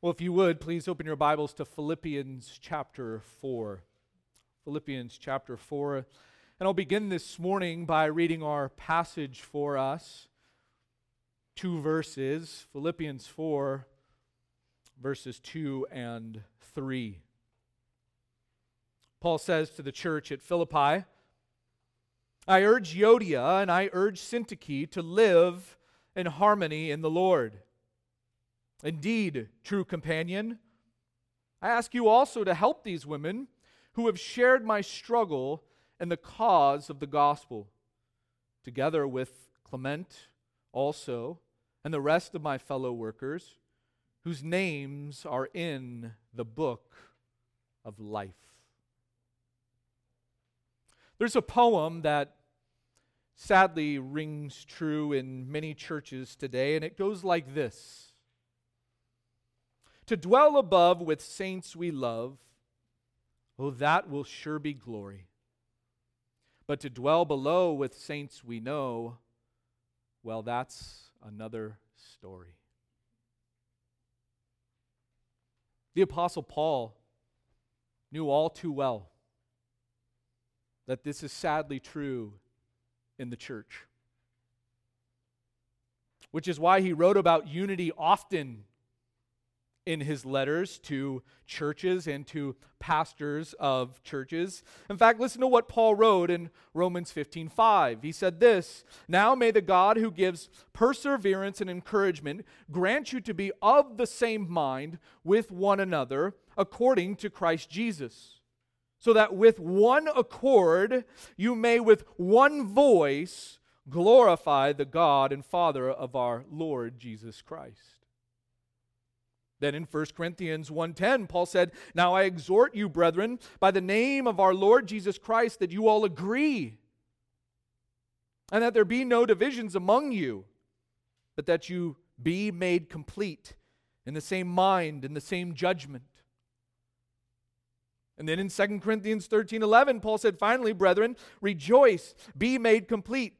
Well, if you would, please open your Bibles to Philippians chapter 4. Philippians chapter 4. And I'll begin this morning by reading our passage for us. Two verses Philippians 4, verses 2 and 3. Paul says to the church at Philippi, I urge Euodia and I urge Syntyche to live in harmony in the Lord. Indeed, true companion, I ask you also to help these women who have shared my struggle and the cause of the gospel, together with Clement also and the rest of my fellow workers whose names are in the book of life. There's a poem that sadly rings true in many churches today, and it goes like this to dwell above with saints we love, oh, that will sure be glory. But to dwell below with saints we know, well, that's another story. The Apostle Paul knew all too well that this is sadly true in the church, which is why he wrote about unity often in his letters to churches and to pastors of churches. In fact, listen to what Paul wrote in Romans 15:5. He said this, "Now may the God who gives perseverance and encouragement grant you to be of the same mind with one another according to Christ Jesus." So that with one accord you may with one voice glorify the God and Father of our Lord Jesus Christ. Then in 1 Corinthians 1:10 Paul said, "Now I exhort you, brethren, by the name of our Lord Jesus Christ that you all agree and that there be no divisions among you, but that you be made complete in the same mind and the same judgment." And then in 2 Corinthians 13 11, Paul said, Finally, brethren, rejoice, be made complete,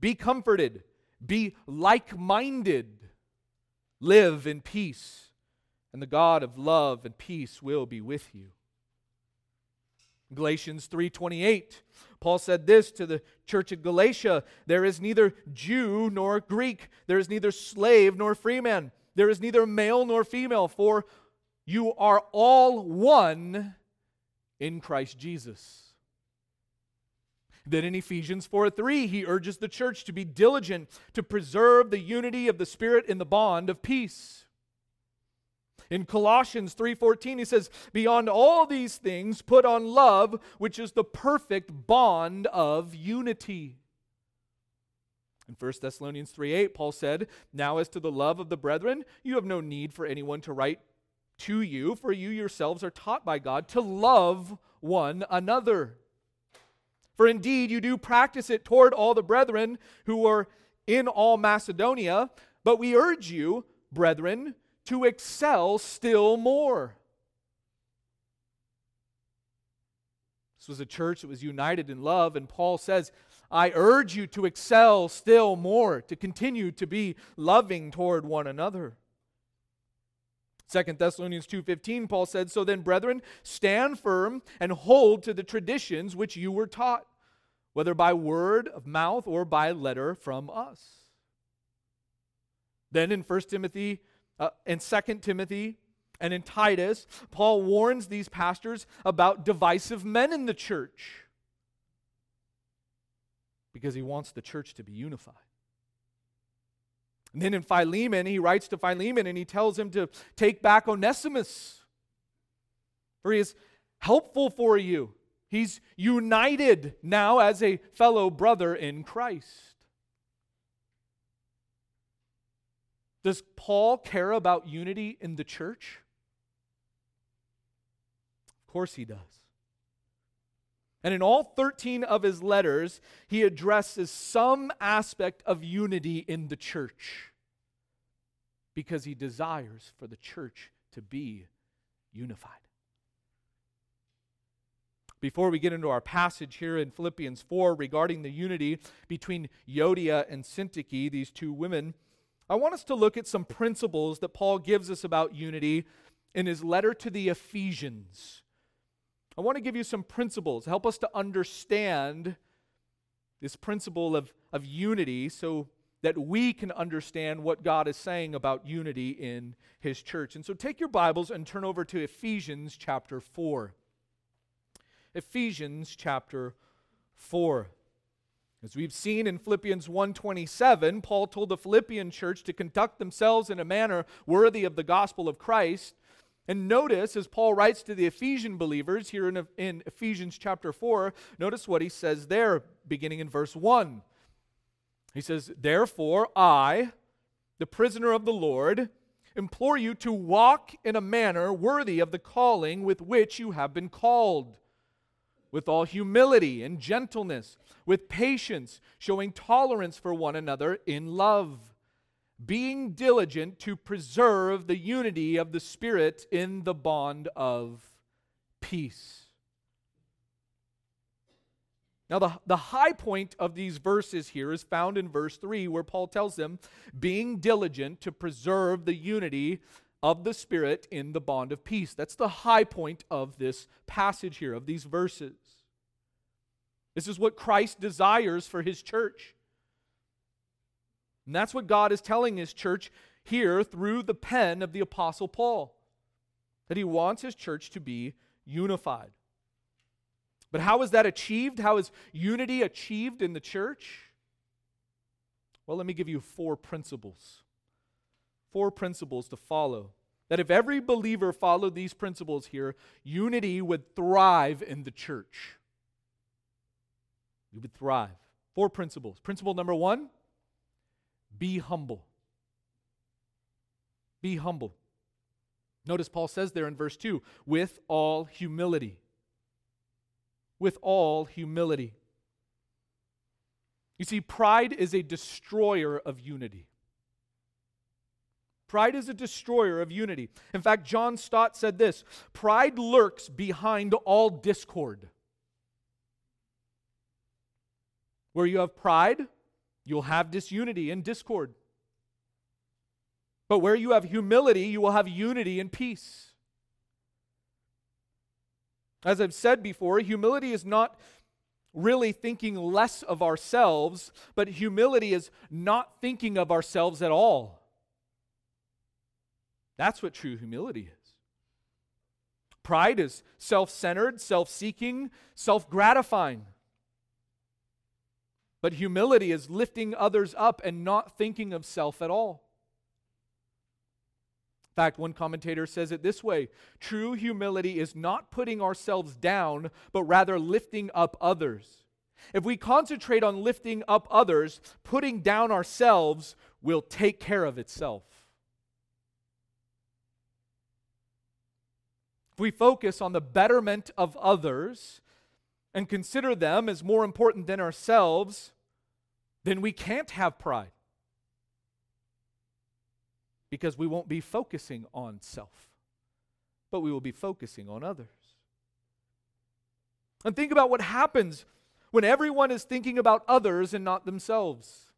be comforted, be like minded, live in peace and the God of love and peace will be with you. Galatians 3:28 Paul said this to the church at Galatia, there is neither Jew nor Greek, there is neither slave nor freeman, there is neither male nor female, for you are all one in Christ Jesus. Then in Ephesians 4 3, he urges the church to be diligent to preserve the unity of the Spirit in the bond of peace. In Colossians 3:14 he says, "Beyond all these things put on love, which is the perfect bond of unity." In 1 Thessalonians 3:8 Paul said, "Now as to the love of the brethren, you have no need for anyone to write to you, for you yourselves are taught by God to love one another." For indeed you do practice it toward all the brethren who are in all Macedonia, but we urge you, brethren, to excel still more. This was a church that was united in love, and Paul says, I urge you to excel still more, to continue to be loving toward one another. 2 Thessalonians 2:15 Paul said, "So then, brethren, stand firm and hold to the traditions which you were taught, whether by word of mouth or by letter from us." Then in 1 Timothy uh, in 2 Timothy and in Titus, Paul warns these pastors about divisive men in the church because he wants the church to be unified. And then in Philemon, he writes to Philemon and he tells him to take back Onesimus, for he is helpful for you. He's united now as a fellow brother in Christ. Does Paul care about unity in the church? Of course he does. And in all 13 of his letters, he addresses some aspect of unity in the church because he desires for the church to be unified. Before we get into our passage here in Philippians 4 regarding the unity between Euodia and Syntyche, these two women, I want us to look at some principles that Paul gives us about unity in his letter to the Ephesians. I want to give you some principles, help us to understand this principle of, of unity so that we can understand what God is saying about unity in his church. And so take your Bibles and turn over to Ephesians chapter 4. Ephesians chapter 4. As we've seen in Philippians 1:27, Paul told the Philippian church to conduct themselves in a manner worthy of the gospel of Christ. And notice, as Paul writes to the Ephesian believers here in, in Ephesians chapter 4, notice what he says there, beginning in verse 1. He says, Therefore, I, the prisoner of the Lord, implore you to walk in a manner worthy of the calling with which you have been called, with all humility and gentleness, with patience, showing tolerance for one another in love, being diligent to preserve the unity of the Spirit in the bond of peace. Now, the, the high point of these verses here is found in verse 3, where Paul tells them, being diligent to preserve the unity of the Spirit in the bond of peace. That's the high point of this passage here, of these verses. This is what Christ desires for his church. And that's what God is telling his church here through the pen of the Apostle Paul that he wants his church to be unified. But how is that achieved? How is unity achieved in the church? Well, let me give you four principles. Four principles to follow. That if every believer followed these principles here, unity would thrive in the church. We would thrive. Four principles. Principle number one be humble. Be humble. Notice Paul says there in verse 2 with all humility with all humility. You see, pride is a destroyer of unity. Pride is a destroyer of unity. In fact, John Stott said this Pride lurks behind all discord. Where you have pride, you'll have disunity and discord. But where you have humility, you will have unity and peace. As I've said before, humility is not really thinking less of ourselves, but humility is not thinking of ourselves at all. That's what true humility is. Pride is self centered, self seeking, self gratifying. But humility is lifting others up and not thinking of self at all. In fact, one commentator says it this way True humility is not putting ourselves down, but rather lifting up others. If we concentrate on lifting up others, putting down ourselves will take care of itself. If we focus on the betterment of others and consider them as more important than ourselves, then we can't have pride because we won't be focusing on self, but we will be focusing on others. And think about what happens when everyone is thinking about others and not themselves.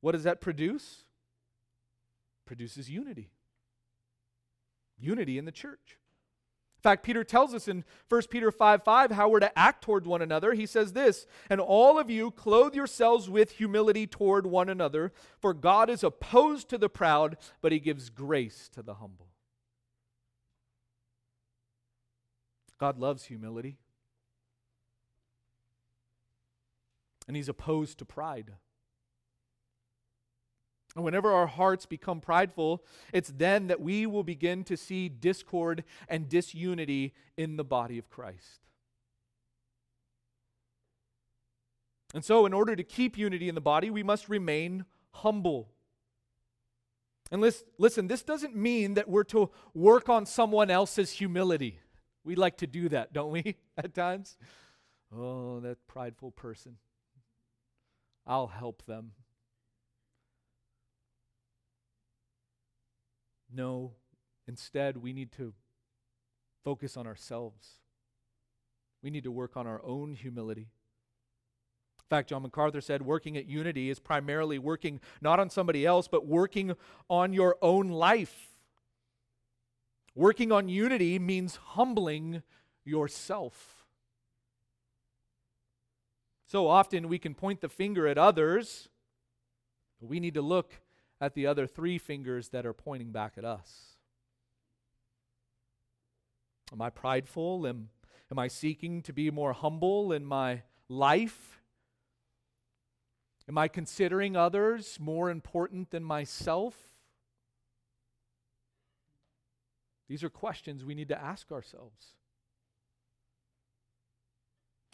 What does that produce? produces unity. Unity in the church fact, Peter tells us in 1 Peter 5 5 how we're to act toward one another. He says this, and all of you clothe yourselves with humility toward one another, for God is opposed to the proud, but he gives grace to the humble. God loves humility, and he's opposed to pride. And whenever our hearts become prideful, it's then that we will begin to see discord and disunity in the body of Christ. And so, in order to keep unity in the body, we must remain humble. And listen, listen, this doesn't mean that we're to work on someone else's humility. We like to do that, don't we, at times? Oh, that prideful person. I'll help them. No, instead, we need to focus on ourselves. We need to work on our own humility. In fact, John MacArthur said working at unity is primarily working not on somebody else, but working on your own life. Working on unity means humbling yourself. So often we can point the finger at others, but we need to look at the other three fingers that are pointing back at us. Am I prideful? Am, am I seeking to be more humble in my life? Am I considering others more important than myself? These are questions we need to ask ourselves.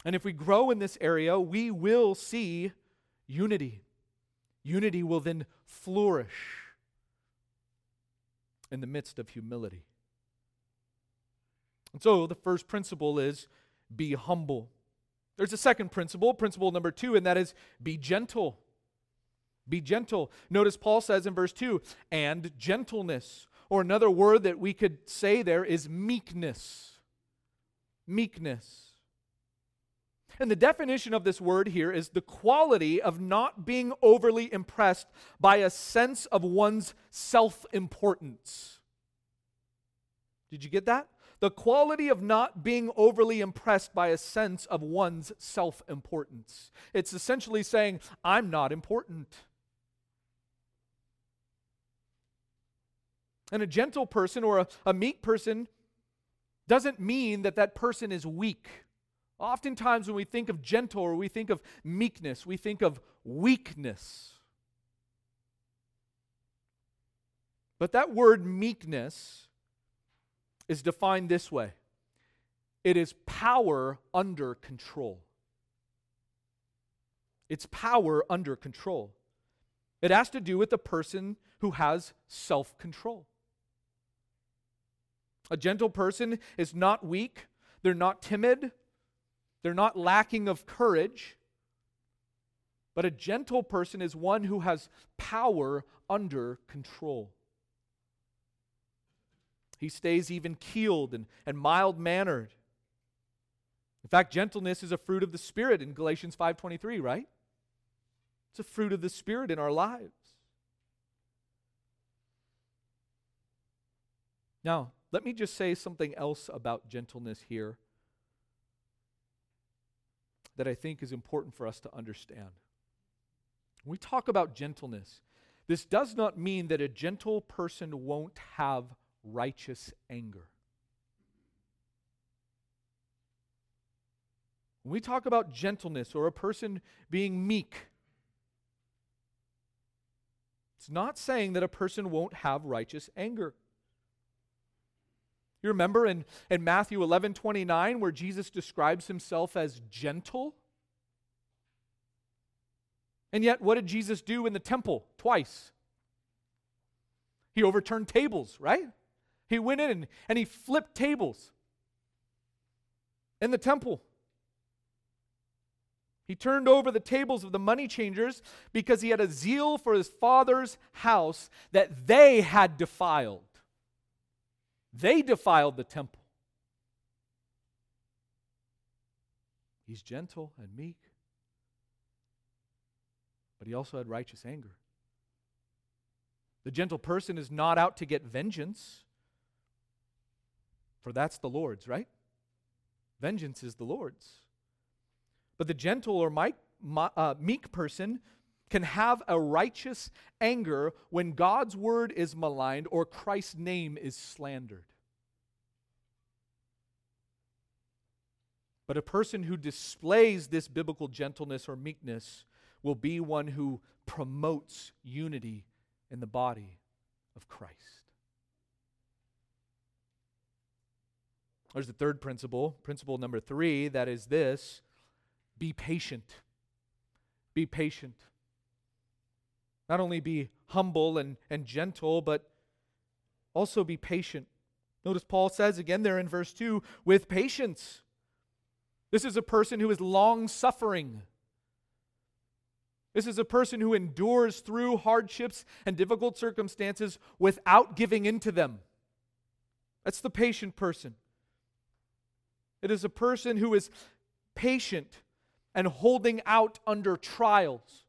And if we grow in this area, we will see unity. Unity will then flourish in the midst of humility. And so the first principle is be humble. There's a second principle, principle number two, and that is be gentle. Be gentle. Notice Paul says in verse 2 and gentleness, or another word that we could say there is meekness. Meekness. And the definition of this word here is the quality of not being overly impressed by a sense of one's self importance. Did you get that? the quality of not being overly impressed by a sense of one's self importance. It's essentially saying, I'm not important. And a gentle person or a, a meek person doesn't mean that that person is weak. Oftentimes, when we think of gentle or we think of meekness, we think of weakness. But that word meekness is defined this way it is power under control. It's power under control. It has to do with the person who has self control. A gentle person is not weak, they're not timid, they're not lacking of courage. But a gentle person is one who has power under control. He stays even keeled and, and mild mannered. In fact, gentleness is a fruit of the Spirit in Galatians 5:23, right? It's a fruit of the Spirit in our lives. Now, let me just say something else about gentleness here that I think is important for us to understand. When we talk about gentleness, this does not mean that a gentle person won't have righteous anger. When we talk about gentleness or a person being meek, it's not saying that a person won't have righteous anger. You remember in, in Matthew 11 29, where Jesus describes himself as gentle? And yet, what did Jesus do in the temple twice? He overturned tables, right? He went in and, and he flipped tables in the temple. He turned over the tables of the money changers because he had a zeal for his father's house that they had defiled. They defiled the temple. He's gentle and meek, but he also had righteous anger. The gentle person is not out to get vengeance for that's the Lord's, right? Vengeance is the Lord's. But the gentle or uh, meek person can have a righteous anger when God's word is maligned or Christ's name is slandered. But a person who displays this biblical gentleness or meekness will be one who promotes unity in the body of Christ. There's the third principle, principle number three, that is this be patient. Be patient. Not only be humble and, and gentle, but also be patient. Notice Paul says again there in verse 2 with patience. This is a person who is long suffering. This is a person who endures through hardships and difficult circumstances without giving in to them. That's the patient person. It is a person who is patient and holding out under trials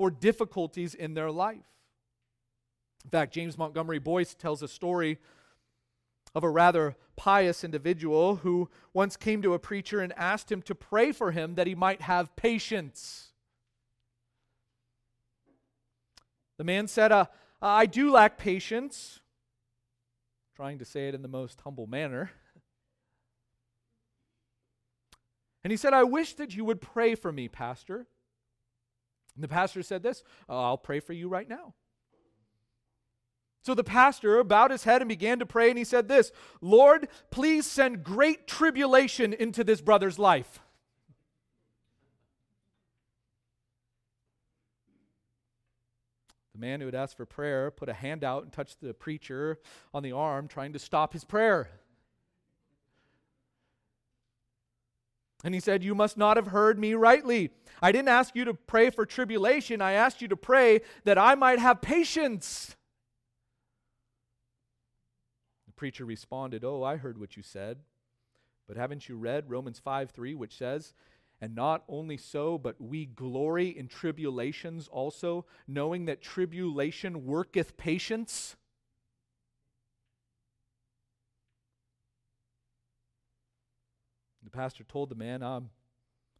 or difficulties in their life. In fact, James Montgomery Boice tells a story of a rather pious individual who once came to a preacher and asked him to pray for him that he might have patience. The man said, uh, I do lack patience, trying to say it in the most humble manner. And he said, I wish that you would pray for me, Pastor. And the pastor said this uh, I'll pray for you right now. So the pastor bowed his head and began to pray, and he said this Lord, please send great tribulation into this brother's life. The man who had asked for prayer put a hand out and touched the preacher on the arm, trying to stop his prayer. And he said, You must not have heard me rightly. I didn't ask you to pray for tribulation. I asked you to pray that I might have patience. The preacher responded, Oh, I heard what you said. But haven't you read Romans 5 3, which says, And not only so, but we glory in tribulations also, knowing that tribulation worketh patience? The pastor told the man, I'm,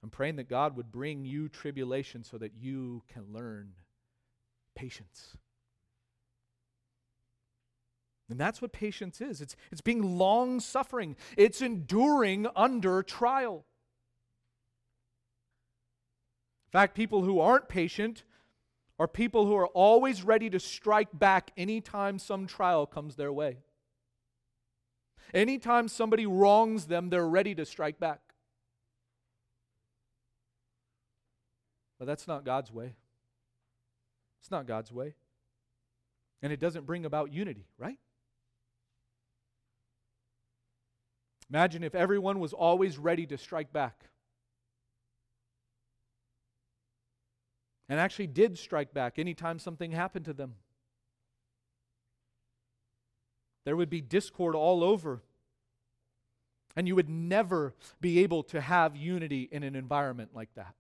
I'm praying that God would bring you tribulation so that you can learn patience. And that's what patience is it's, it's being long suffering, it's enduring under trial. In fact, people who aren't patient are people who are always ready to strike back anytime some trial comes their way. Anytime somebody wrongs them, they're ready to strike back. But that's not God's way. It's not God's way. And it doesn't bring about unity, right? Imagine if everyone was always ready to strike back. And actually did strike back anytime something happened to them. There would be discord all over. And you would never be able to have unity in an environment like that.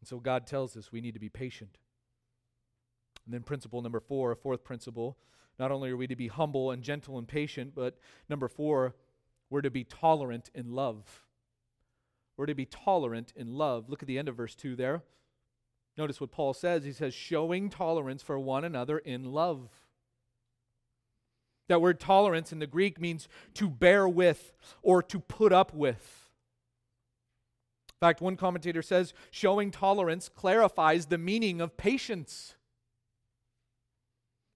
And so God tells us we need to be patient. And then, principle number four, a fourth principle, not only are we to be humble and gentle and patient, but number four, we're to be tolerant in love. We're to be tolerant in love. Look at the end of verse 2 there. Notice what Paul says. He says, showing tolerance for one another in love. That word tolerance in the Greek means to bear with or to put up with. In fact, one commentator says showing tolerance clarifies the meaning of patience.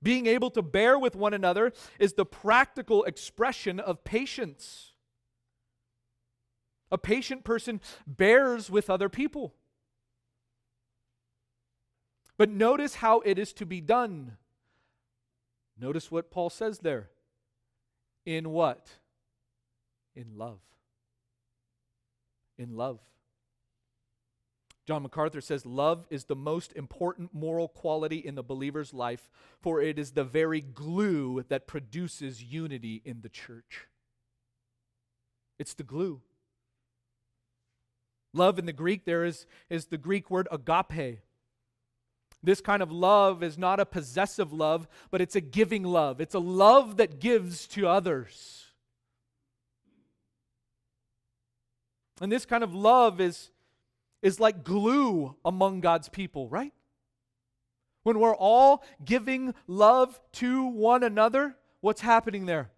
Being able to bear with one another is the practical expression of patience. A patient person bears with other people. But notice how it is to be done. Notice what Paul says there. In what? In love. In love. John MacArthur says, Love is the most important moral quality in the believer's life, for it is the very glue that produces unity in the church. It's the glue. Love in the Greek, there is, is the Greek word agape, this kind of love is not a possessive love, but it's a giving love. It's a love that gives to others. And this kind of love is, is like glue among God's people, right? When we're all giving love to one another, what's happening there?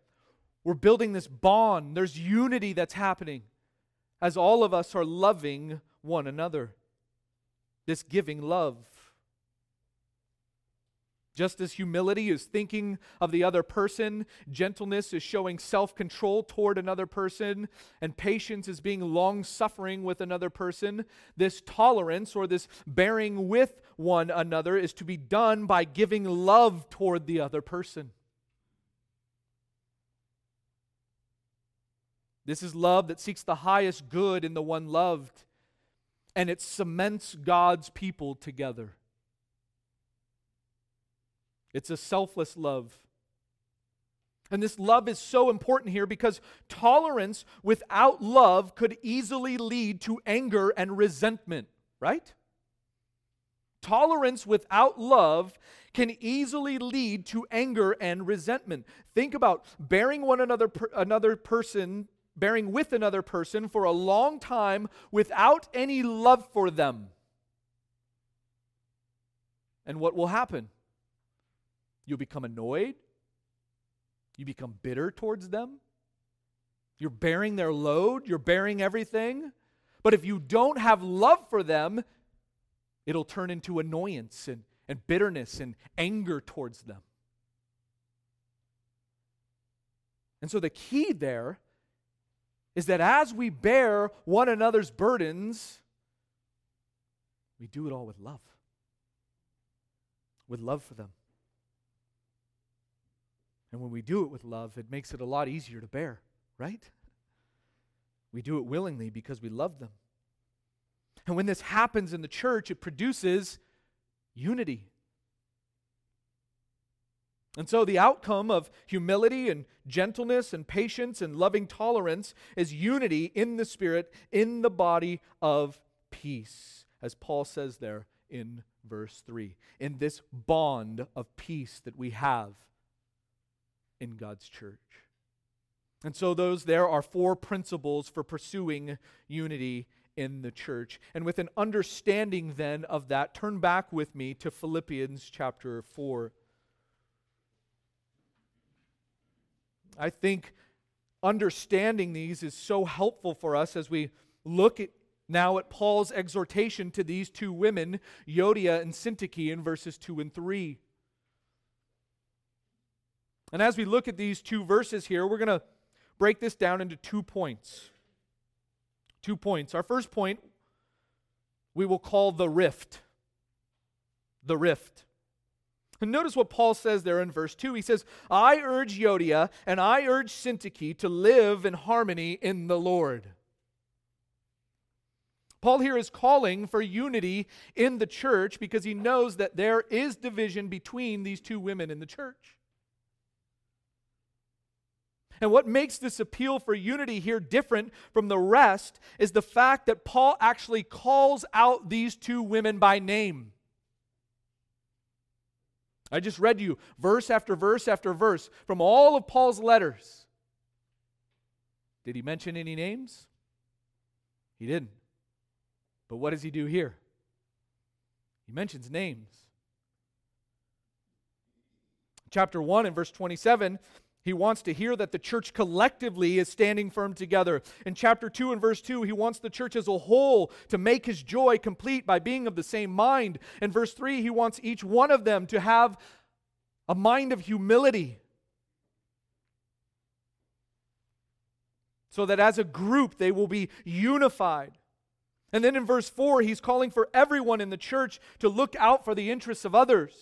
We're building this bond. There's unity that's happening as all of us are loving one another. This giving love. Just as humility is thinking of the other person, gentleness is showing self control toward another person, and patience is being long suffering with another person, this tolerance or this bearing with one another is to be done by giving love toward the other person. This is love that seeks the highest good in the one loved, and it cements God's people together. It's a selfless love. And this love is so important here because tolerance without love could easily lead to anger and resentment, right? Tolerance without love can easily lead to anger and resentment. Think about bearing one another another person, bearing with another person for a long time without any love for them. And what will happen? You'll become annoyed. You become bitter towards them. You're bearing their load, you're bearing everything. But if you don't have love for them, it'll turn into annoyance and, and bitterness and anger towards them. And so the key there is that as we bear one another's burdens, we do it all with love. With love for them. And when we do it with love, it makes it a lot easier to bear, right? We do it willingly because we love them. And when this happens in the church, it produces unity. And so, the outcome of humility and gentleness and patience and loving tolerance is unity in the Spirit, in the body of peace, as Paul says there in verse 3. In this bond of peace that we have in God's church. And so, those there are four principles for pursuing unity in the church. And with an understanding then of that, turn back with me to Philippians chapter 4. I think understanding these is so helpful for us as we look at now at Paul's exhortation to these two women, Euodia and Syntyche, in verses 2 and 3. And as we look at these two verses here, we're going to break this down into two points. Two points. Our first point we will call the rift. The rift. And notice what Paul says there in verse 2. He says, I urge Euodia and I urge Syntyche to live in harmony in the Lord. Paul here is calling for unity in the church because he knows that there is division between these two women in the church. And what makes this appeal for unity here different from the rest is the fact that Paul actually calls out these two women by name. I just read you verse after verse after verse from all of Paul's letters. Did he mention any names? He didn't. But what does he do here? He mentions names. Chapter 1 and verse 27 he wants to hear that the church collectively is standing firm together. In chapter 2 and verse 2, he wants the church as a whole to make his joy complete by being of the same mind. In verse 3, he wants each one of them to have a mind of humility. So that as a group they will be unified. And then in verse 4, he's calling for everyone in the church to look out for the interests of others.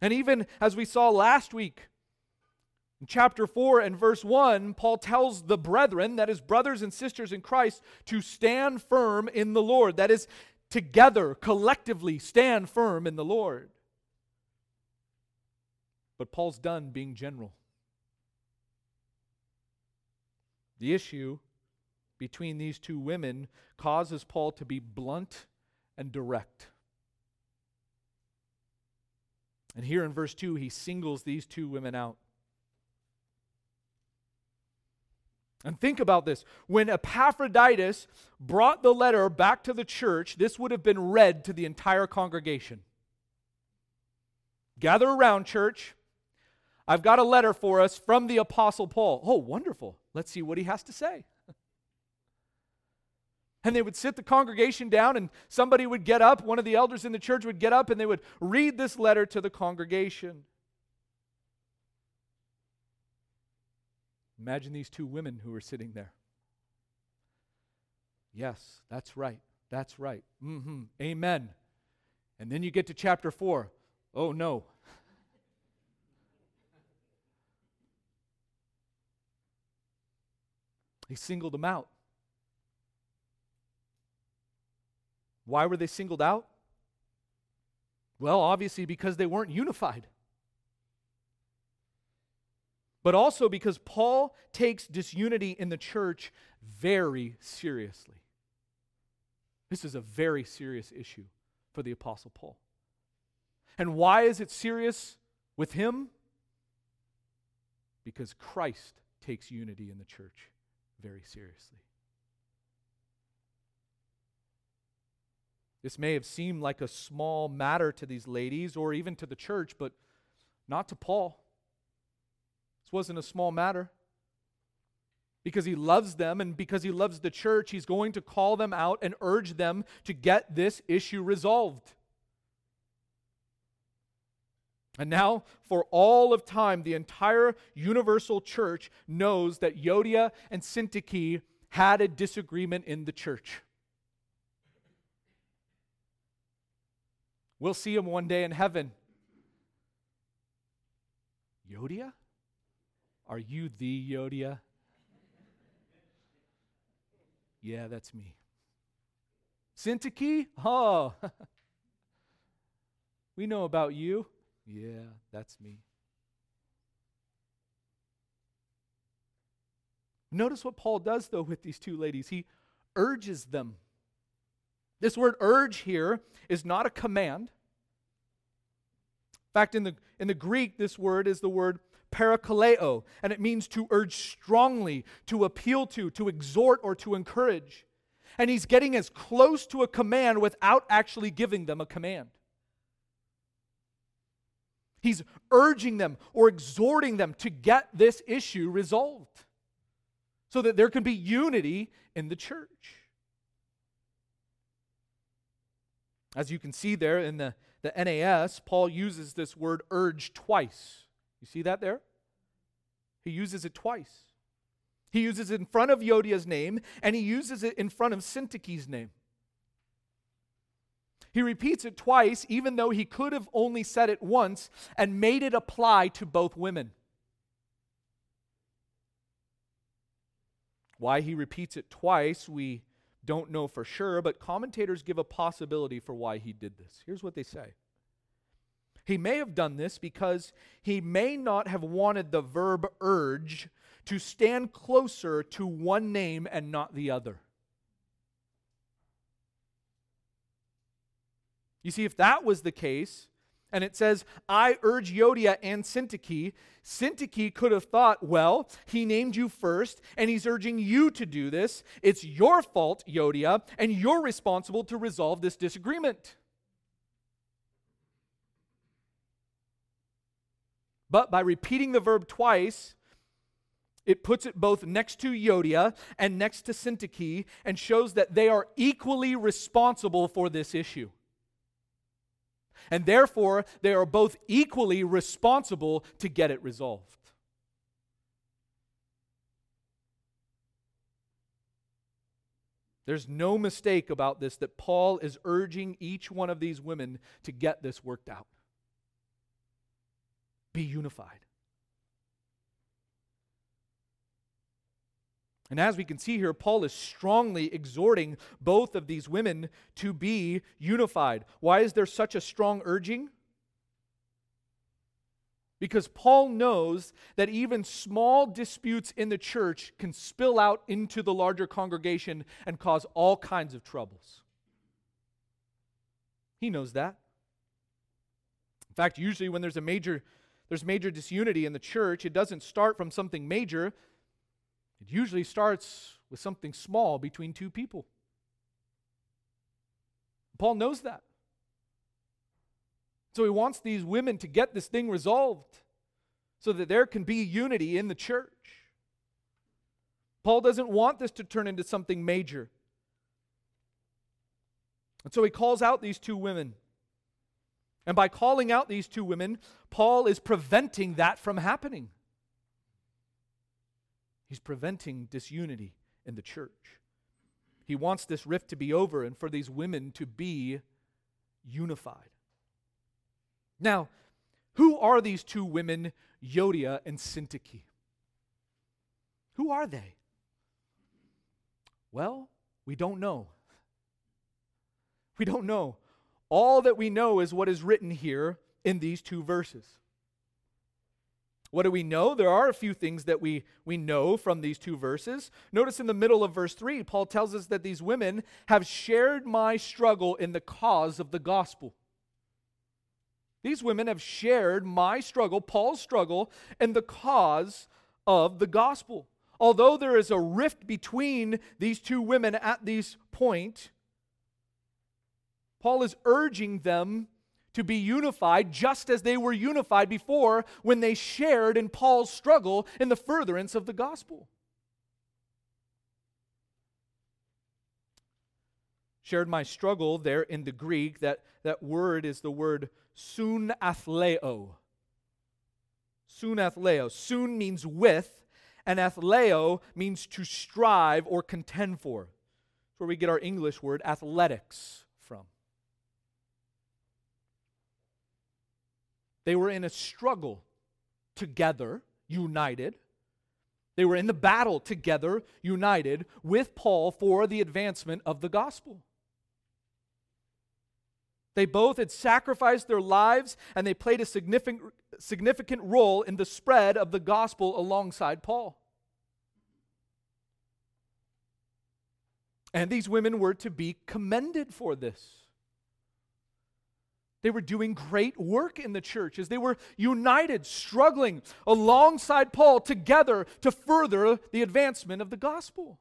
And even as we saw last week, in chapter 4 and verse 1, Paul tells the brethren, that is, brothers and sisters in Christ, to stand firm in the Lord. That is, together, collectively, stand firm in the Lord. But Paul's done being general. The issue between these two women causes Paul to be blunt and direct. And here in verse 2, he singles these two women out. And think about this. When Epaphroditus brought the letter back to the church, this would have been read to the entire congregation. Gather around, church. I've got a letter for us from the Apostle Paul. Oh, wonderful. Let's see what he has to say. And they would sit the congregation down, and somebody would get up, one of the elders in the church would get up, and they would read this letter to the congregation. Imagine these two women who were sitting there. Yes, that's right. That's right. Mm-hmm. Amen. And then you get to chapter 4. Oh, no. he singled them out. Why were they singled out? Well, obviously because they weren't unified. But also because Paul takes disunity in the church very seriously. This is a very serious issue for the Apostle Paul. And why is it serious with him? Because Christ takes unity in the church very seriously. This may have seemed like a small matter to these ladies or even to the church, but not to Paul. This wasn't a small matter. Because he loves them and because he loves the church, he's going to call them out and urge them to get this issue resolved. And now, for all of time, the entire universal church knows that Euodia and Syntyche had a disagreement in the church. We'll see him one day in heaven. Euodia? Are you the Euodia? yeah, that's me. Syntyche? Oh, we know about you. Yeah, that's me. Notice what Paul does, though, with these two ladies. He urges them. This word urge here is not a command. In fact, in the, in the Greek, this word is the word parakaleo, and it means to urge strongly, to appeal to, to exhort, or to encourage. And he's getting as close to a command without actually giving them a command. He's urging them or exhorting them to get this issue resolved so that there can be unity in the church. As you can see there in the, the NAS, Paul uses this word urge twice. You see that there? He uses it twice. He uses it in front of Euodia's name, and he uses it in front of Syntyche's name. He repeats it twice, even though he could have only said it once and made it apply to both women. Why he repeats it twice, we don't know for sure, but commentators give a possibility for why he did this. Here's what they say He may have done this because he may not have wanted the verb urge to stand closer to one name and not the other. You see, if that was the case, and it says, I urge Euodia and Syntyche, Syntyche could have thought, well, he named you first, and he's urging you to do this. It's your fault, Euodia, and you're responsible to resolve this disagreement. But by repeating the verb twice, it puts it both next to Euodia and next to Syntyche and shows that they are equally responsible for this issue and therefore they are both equally responsible to get it resolved. There's no mistake about this that Paul is urging each one of these women to get this worked out. Be unified. And as we can see here, Paul is strongly exhorting both of these women to be unified. Why is there such a strong urging? Because Paul knows that even small disputes in the church can spill out into the larger congregation and cause all kinds of troubles. He knows that. In fact, usually when there's a major there's major disunity in the church, it doesn't start from something major. It usually starts with something small between two people. Paul knows that. So he wants these women to get this thing resolved so that there can be unity in the church. Paul doesn't want this to turn into something major. And so he calls out these two women. And by calling out these two women, Paul is preventing that from happening. He's preventing disunity in the church. He wants this rift to be over and for these women to be unified. Now, who are these two women, Euodia and Syntyche? Who are they? Well, we don't know. We don't know. All that we know is what is written here in these two verses. What do we know? There are a few things that we, we know from these two verses. Notice in the middle of verse 3, Paul tells us that these women have shared my struggle in the cause of the gospel. These women have shared my struggle, Paul's struggle, and the cause of the gospel. Although there is a rift between these two women at this point, Paul is urging them to be unified just as they were unified before when they shared in Paul's struggle in the furtherance of the gospel. Shared my struggle there in the Greek, that, that word is the word soon athleo. Soon athleo. Soon means with, and athleo means to strive or contend for. That's where we get our English word athletics. They were in a struggle together, united. They were in the battle together, united with Paul for the advancement of the gospel. They both had sacrificed their lives and they played a significant, significant role in the spread of the gospel alongside Paul. And these women were to be commended for this. They were doing great work in the church as they were united, struggling alongside Paul together to further the advancement of the gospel.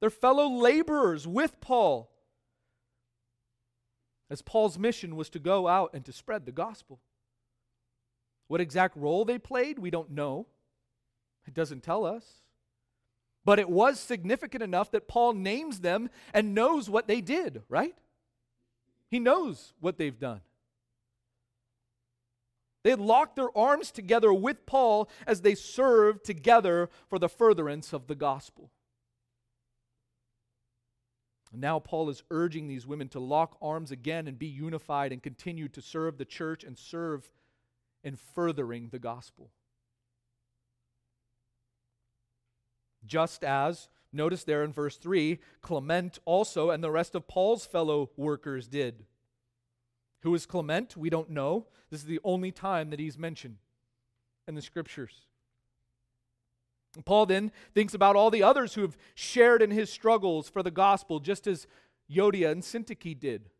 They're fellow laborers with Paul, as Paul's mission was to go out and to spread the gospel. What exact role they played, we don't know. It doesn't tell us. But it was significant enough that Paul names them and knows what they did, right? He knows what they've done. They had locked their arms together with Paul as they served together for the furtherance of the gospel. And now Paul is urging these women to lock arms again and be unified and continue to serve the church and serve in furthering the gospel. Just as Notice there in verse 3, Clement also and the rest of Paul's fellow workers did. Who is Clement? We don't know. This is the only time that he's mentioned in the scriptures. Paul then thinks about all the others who have shared in his struggles for the gospel, just as Euodia and Syntyche did,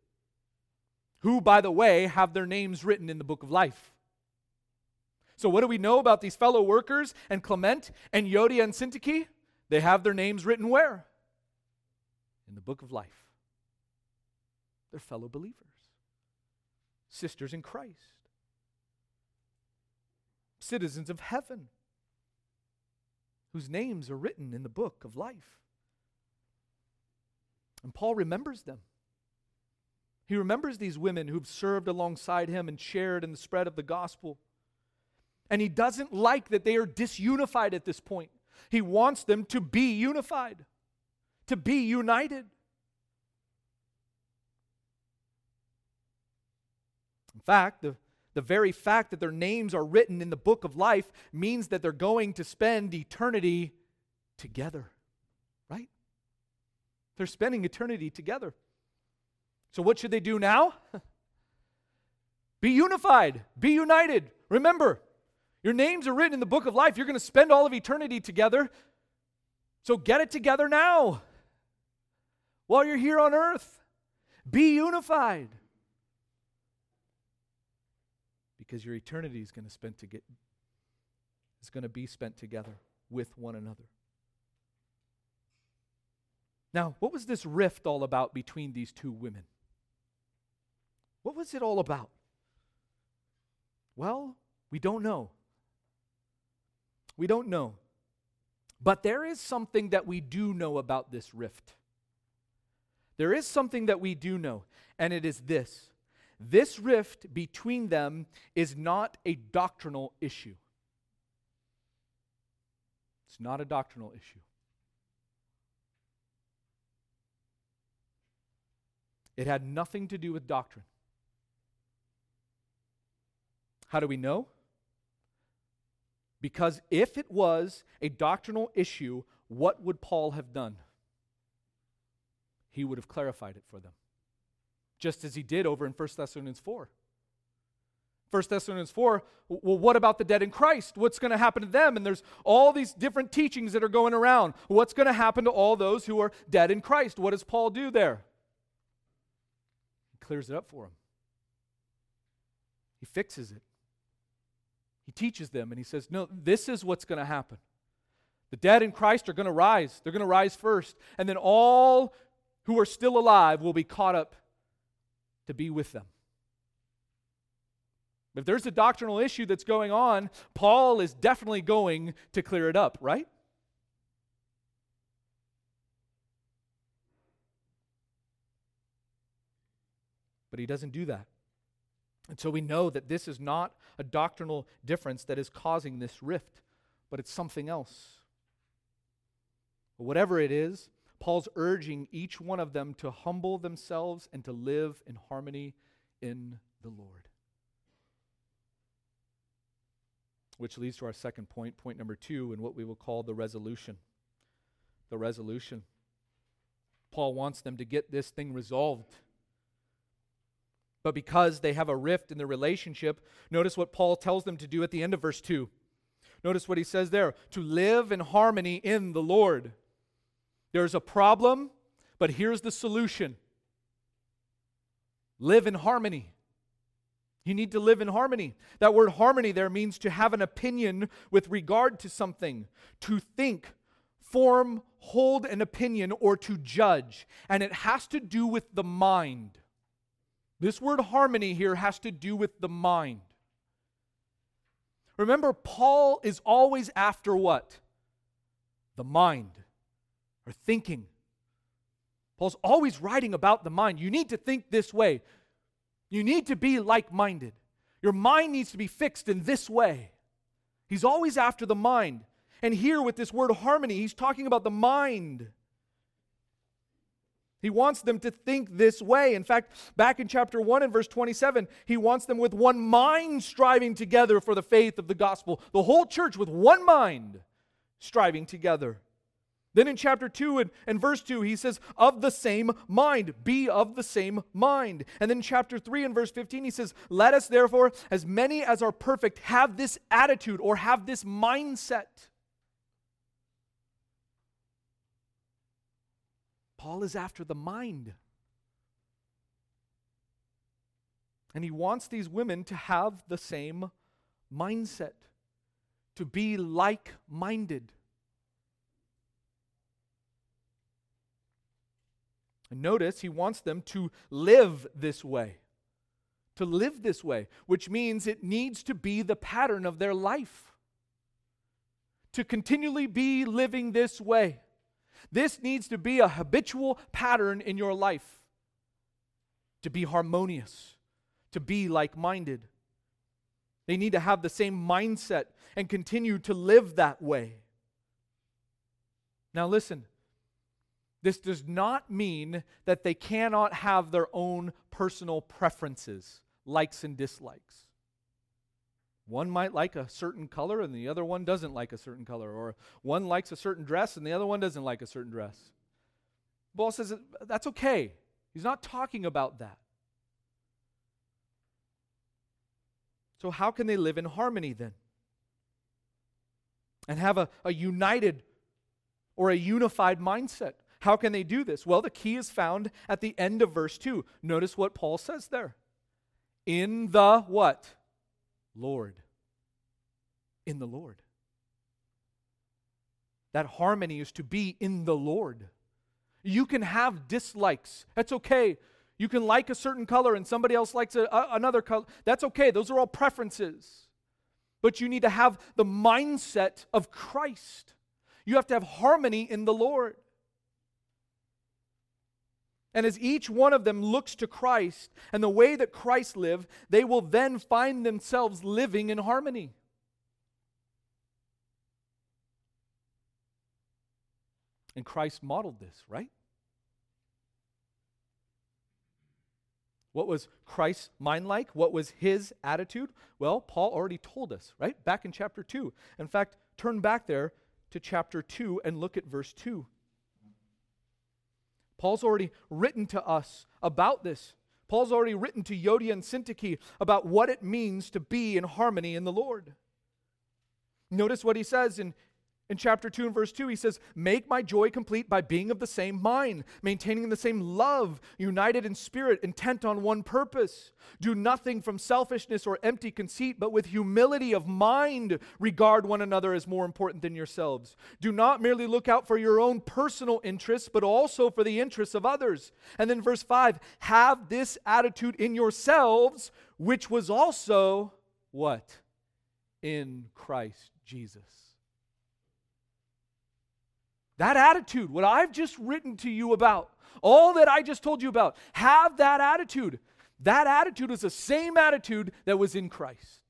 who, by the way, have their names written in the book of life. So, what do we know about these fellow workers and Clement and Euodia and Syntyche? They have their names written where? In the book of life. They're fellow believers, sisters in Christ, citizens of heaven, whose names are written in the book of life. And Paul remembers them. He remembers these women who've served alongside him and shared in the spread of the gospel. And he doesn't like that they are disunified at this point. He wants them to be unified, to be united. In fact, the, the very fact that their names are written in the book of life means that they're going to spend eternity together, right? They're spending eternity together. So, what should they do now? be unified, be united. Remember, your names are written in the book of life. You're going to spend all of eternity together. So get it together now while you're here on earth. Be unified. Because your eternity is going to spend to get is going to be spent together with one another. Now, what was this rift all about between these two women? What was it all about? Well, we don't know. We don't know. But there is something that we do know about this rift. There is something that we do know, and it is this this rift between them is not a doctrinal issue. It's not a doctrinal issue. It had nothing to do with doctrine. How do we know? Because if it was a doctrinal issue, what would Paul have done? He would have clarified it for them, just as he did over in 1 Thessalonians 4. 1 Thessalonians 4, well, what about the dead in Christ? What's going to happen to them? And there's all these different teachings that are going around. What's going to happen to all those who are dead in Christ? What does Paul do there? He clears it up for them, he fixes it. He teaches them and he says, No, this is what's going to happen. The dead in Christ are going to rise. They're going to rise first. And then all who are still alive will be caught up to be with them. If there's a doctrinal issue that's going on, Paul is definitely going to clear it up, right? But he doesn't do that. And so we know that this is not a doctrinal difference that is causing this rift, but it's something else. But whatever it is, Paul's urging each one of them to humble themselves and to live in harmony in the Lord. Which leads to our second point, point number two, and what we will call the resolution. The resolution. Paul wants them to get this thing resolved. But because they have a rift in their relationship, notice what Paul tells them to do at the end of verse 2. Notice what he says there to live in harmony in the Lord. There's a problem, but here's the solution live in harmony. You need to live in harmony. That word harmony there means to have an opinion with regard to something, to think, form, hold an opinion, or to judge. And it has to do with the mind. This word harmony here has to do with the mind. Remember, Paul is always after what? The mind or thinking. Paul's always writing about the mind. You need to think this way. You need to be like minded. Your mind needs to be fixed in this way. He's always after the mind. And here, with this word harmony, he's talking about the mind. He wants them to think this way. In fact, back in chapter 1 and verse 27, he wants them with one mind striving together for the faith of the gospel. The whole church with one mind striving together. Then in chapter 2 and, and verse 2, he says, of the same mind, be of the same mind. And then chapter 3 and verse 15, he says, let us therefore, as many as are perfect, have this attitude or have this mindset. Paul is after the mind. And he wants these women to have the same mindset, to be like minded. And notice he wants them to live this way. To live this way, which means it needs to be the pattern of their life. To continually be living this way. This needs to be a habitual pattern in your life. To be harmonious, to be like minded. They need to have the same mindset and continue to live that way. Now, listen, this does not mean that they cannot have their own personal preferences, likes and dislikes. One might like a certain color and the other one doesn't like a certain color, or one likes a certain dress and the other one doesn't like a certain dress. Paul says that's okay. He's not talking about that. So, how can they live in harmony then? And have a, a united or a unified mindset? How can they do this? Well, the key is found at the end of verse 2. Notice what Paul says there. In the what? Lord. In the Lord. That harmony is to be in the Lord. You can have dislikes. That's okay. You can like a certain color and somebody else likes a, a, another color. That's okay. Those are all preferences. But you need to have the mindset of Christ. You have to have harmony in the Lord. And as each one of them looks to Christ and the way that Christ lived, they will then find themselves living in harmony. And Christ modeled this, right? What was Christ's mind like? What was his attitude? Well, Paul already told us, right? Back in chapter 2. In fact, turn back there to chapter 2 and look at verse 2. Paul's already written to us about this. Paul's already written to Euodia and Syntyche about what it means to be in harmony in the Lord. Notice what he says in in chapter 2 and verse 2, he says, Make my joy complete by being of the same mind, maintaining the same love, united in spirit, intent on one purpose. Do nothing from selfishness or empty conceit, but with humility of mind regard one another as more important than yourselves. Do not merely look out for your own personal interests, but also for the interests of others. And then verse 5 Have this attitude in yourselves, which was also what? In Christ Jesus. That attitude, what I've just written to you about, all that I just told you about, have that attitude. That attitude is the same attitude that was in Christ.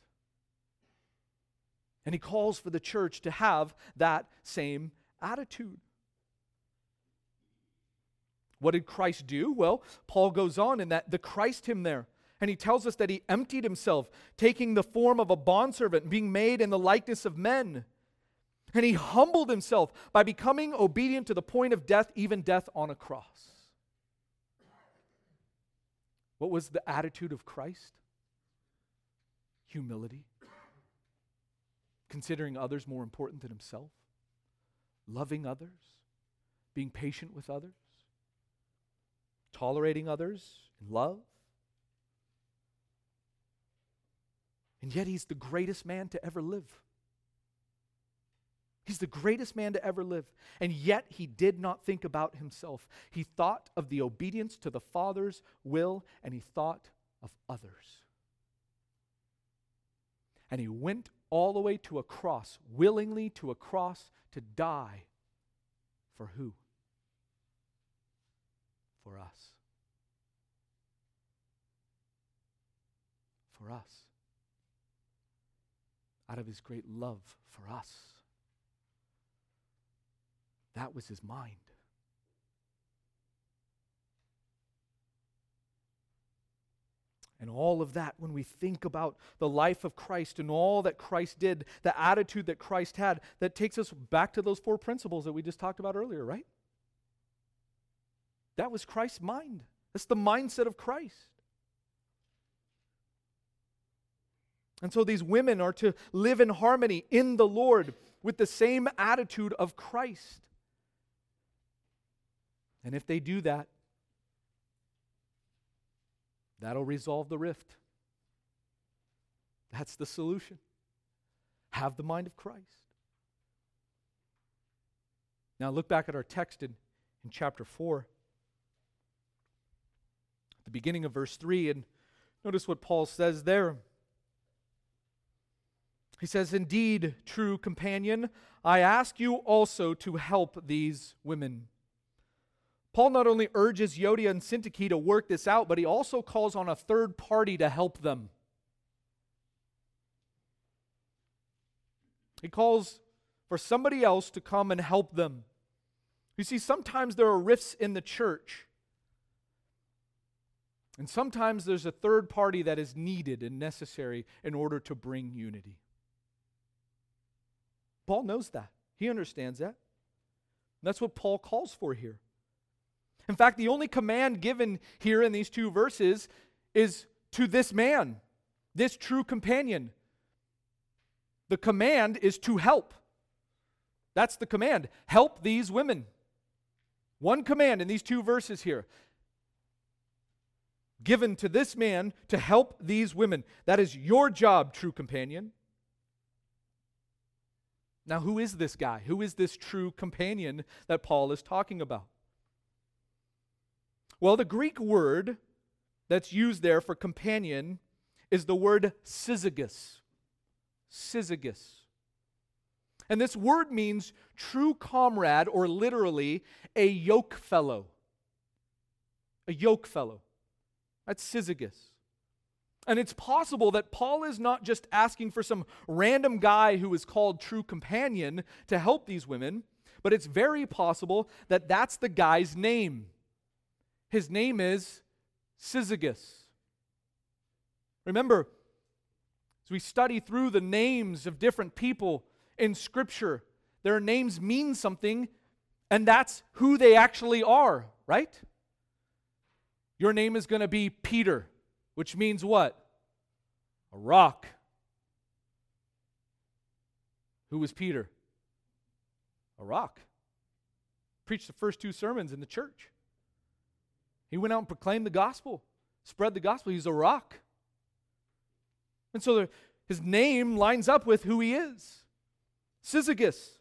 And he calls for the church to have that same attitude. What did Christ do? Well, Paul goes on in that the Christ hymn there. And he tells us that he emptied himself, taking the form of a bondservant, being made in the likeness of men. And he humbled himself by becoming obedient to the point of death, even death on a cross. What was the attitude of Christ? Humility. Considering others more important than himself. Loving others. Being patient with others. Tolerating others in love. And yet he's the greatest man to ever live. He's the greatest man to ever live. And yet he did not think about himself. He thought of the obedience to the Father's will and he thought of others. And he went all the way to a cross, willingly to a cross to die. For who? For us. For us. Out of his great love for us. That was his mind. And all of that, when we think about the life of Christ and all that Christ did, the attitude that Christ had, that takes us back to those four principles that we just talked about earlier, right? That was Christ's mind. That's the mindset of Christ. And so these women are to live in harmony in the Lord with the same attitude of Christ. And if they do that, that'll resolve the rift. That's the solution. Have the mind of Christ. Now look back at our text in, in chapter 4, at the beginning of verse 3, and notice what Paul says there. He says, Indeed, true companion, I ask you also to help these women. Paul not only urges Euodia and Syntyche to work this out, but he also calls on a third party to help them. He calls for somebody else to come and help them. You see, sometimes there are rifts in the church. And sometimes there's a third party that is needed and necessary in order to bring unity. Paul knows that. He understands that. That's what Paul calls for here. In fact, the only command given here in these two verses is to this man, this true companion. The command is to help. That's the command. Help these women. One command in these two verses here given to this man to help these women. That is your job, true companion. Now, who is this guy? Who is this true companion that Paul is talking about? Well, the Greek word that's used there for companion is the word syzygus. Syzygus. And this word means true comrade, or literally a yoke fellow. A yoke fellow. That's syzygus. And it's possible that Paul is not just asking for some random guy who is called true companion to help these women, but it's very possible that that's the guy's name. His name is Syzygus. Remember, as we study through the names of different people in Scripture, their names mean something, and that's who they actually are, right? Your name is going to be Peter, which means what? A rock. Who was Peter? A rock. Preached the first two sermons in the church. He went out and proclaimed the gospel, spread the gospel. He's a rock. And so the, his name lines up with who he is. Syzygus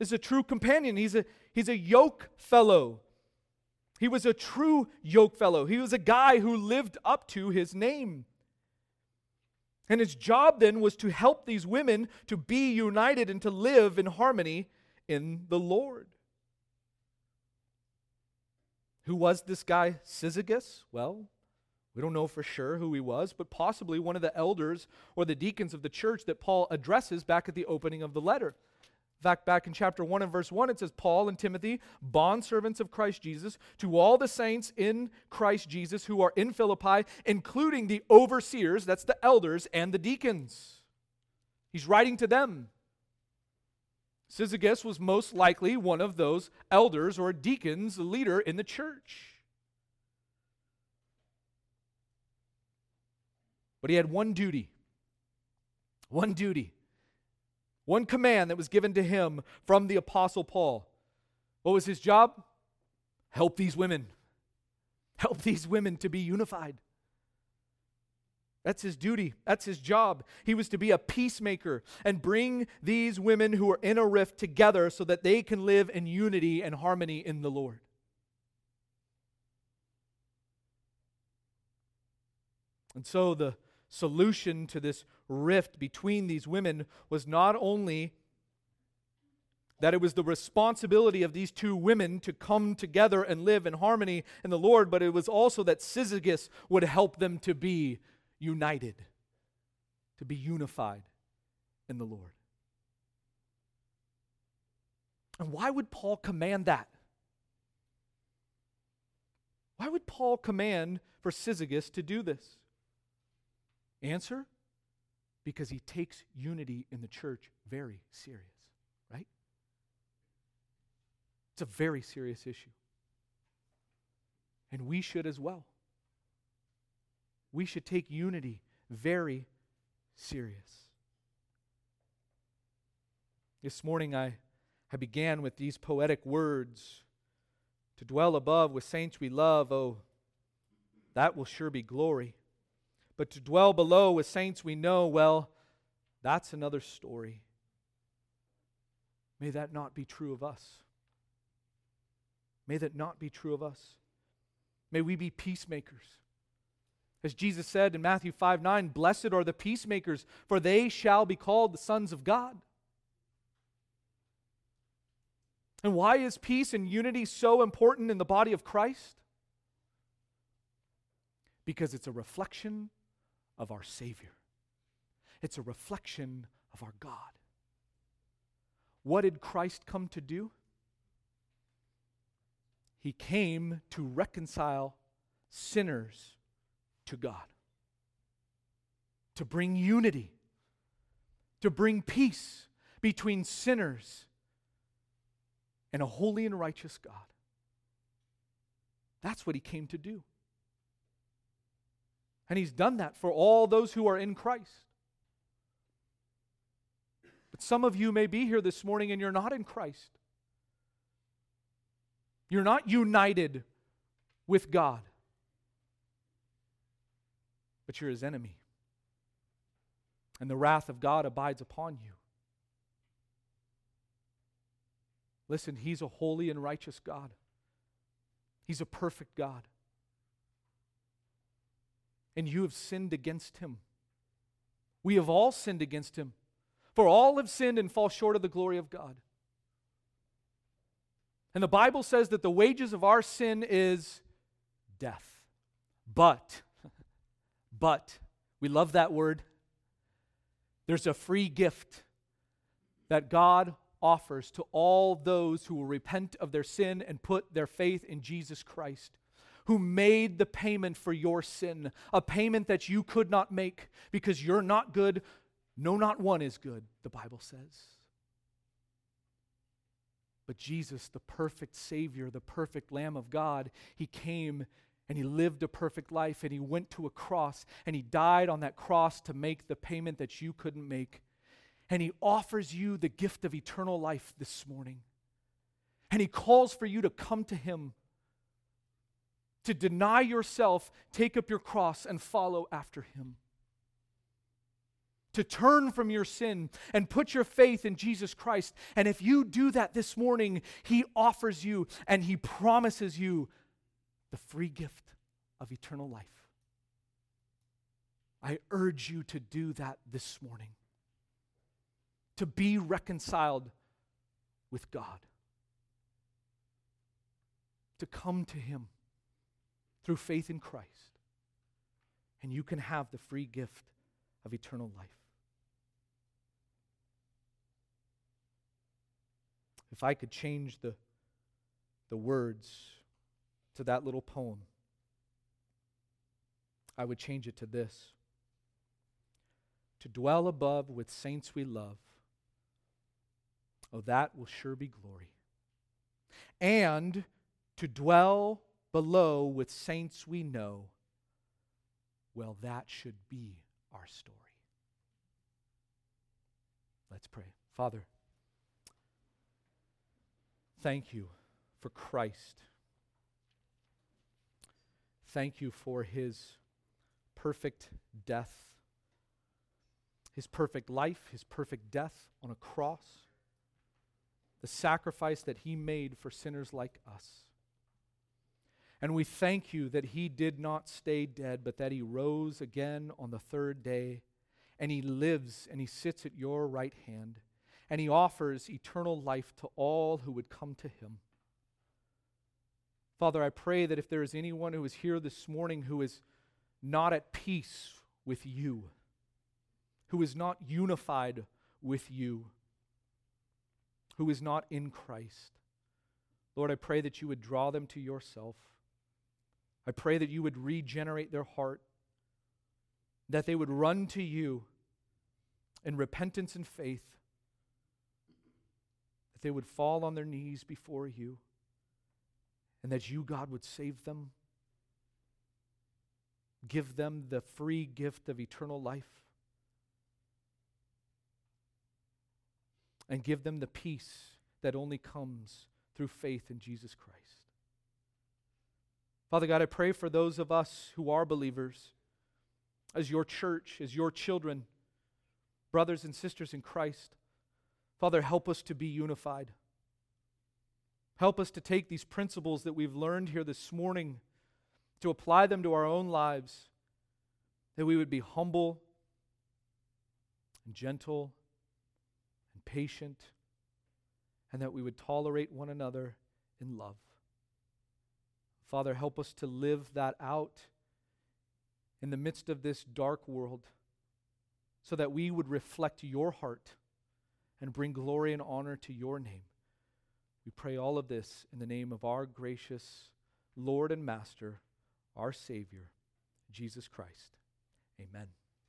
is a true companion. He's a, he's a yoke fellow. He was a true yoke fellow. He was a guy who lived up to his name. And his job then was to help these women to be united and to live in harmony in the Lord. Who was this guy, Syzygus? Well, we don't know for sure who he was, but possibly one of the elders or the deacons of the church that Paul addresses back at the opening of the letter. In fact, back in chapter 1 and verse 1, it says, Paul and Timothy, bondservants of Christ Jesus, to all the saints in Christ Jesus who are in Philippi, including the overseers, that's the elders, and the deacons. He's writing to them. Syzygus was most likely one of those elders or deacons, a leader in the church. But he had one duty. One duty. One command that was given to him from the Apostle Paul. What was his job? Help these women. Help these women to be unified. That's his duty. That's his job. He was to be a peacemaker and bring these women who are in a rift together so that they can live in unity and harmony in the Lord. And so the solution to this rift between these women was not only that it was the responsibility of these two women to come together and live in harmony in the Lord, but it was also that Syzygus would help them to be united, to be unified in the Lord. And why would Paul command that? Why would Paul command for Syzygus to do this? Answer because he takes unity in the church very serious, right? It's a very serious issue. And we should as well. We should take unity very serious. This morning I, I began with these poetic words to dwell above with saints we love, oh, that will sure be glory. But to dwell below with saints we know, well, that's another story. May that not be true of us. May that not be true of us. May we be peacemakers. As Jesus said in Matthew 5 9, blessed are the peacemakers, for they shall be called the sons of God. And why is peace and unity so important in the body of Christ? Because it's a reflection of our Savior, it's a reflection of our God. What did Christ come to do? He came to reconcile sinners to God, to bring unity, to bring peace between sinners and a holy and righteous God. That's what he came to do. And he's done that for all those who are in Christ. But some of you may be here this morning and you're not in Christ. You're not united with God, but you're his enemy. And the wrath of God abides upon you. Listen, he's a holy and righteous God, he's a perfect God and you have sinned against him. We have all sinned against him. For all have sinned and fall short of the glory of God. And the Bible says that the wages of our sin is death. But, but, we love that word. There's a free gift that God offers to all those who will repent of their sin and put their faith in Jesus Christ who made the payment for your sin, a payment that you could not make because you're not good. No, not one is good, the Bible says. But Jesus, the perfect Savior, the perfect Lamb of God, He came and he lived a perfect life and he went to a cross and he died on that cross to make the payment that you couldn't make. And he offers you the gift of eternal life this morning. And he calls for you to come to him, to deny yourself, take up your cross, and follow after him. To turn from your sin and put your faith in Jesus Christ. And if you do that this morning, he offers you and he promises you the free gift of eternal life. I urge you to do that this morning, to be reconciled with God, to come to Him through faith in Christ, and you can have the free gift of eternal life. If I could change the, the words to that little poem, I would change it to this To dwell above with saints we love, oh, that will sure be glory. And to dwell below with saints we know, well, that should be our story. Let's pray. Father, thank you for Christ. Thank you for his perfect death, his perfect life, his perfect death on a cross, the sacrifice that he made for sinners like us. And we thank you that he did not stay dead, but that he rose again on the third day, and he lives and he sits at your right hand, and he offers eternal life to all who would come to him. Father, I pray that if there is anyone who is here this morning who is not at peace with you, who is not unified with you, who is not in Christ, Lord, I pray that you would draw them to yourself. I pray that you would regenerate their heart, that they would run to you in repentance and faith, that they would fall on their knees before you and that you, God, would save them, give them the free gift of eternal life, and give them the peace that only comes through faith in Jesus Christ. Father God, I pray for those of us who are believers, as your church, as your children, brothers and sisters in Christ. Father, help us to be unified. Help us to take these principles that we've learned here this morning, to apply them to our own lives, that we would be humble and gentle and patient, and that we would tolerate one another in love. Father, help us to live that out in the midst of this dark world so that we would reflect your heart and bring glory and honor to your name. We pray all of this in the name of our gracious Lord and Master, our Savior, Jesus Christ. Amen.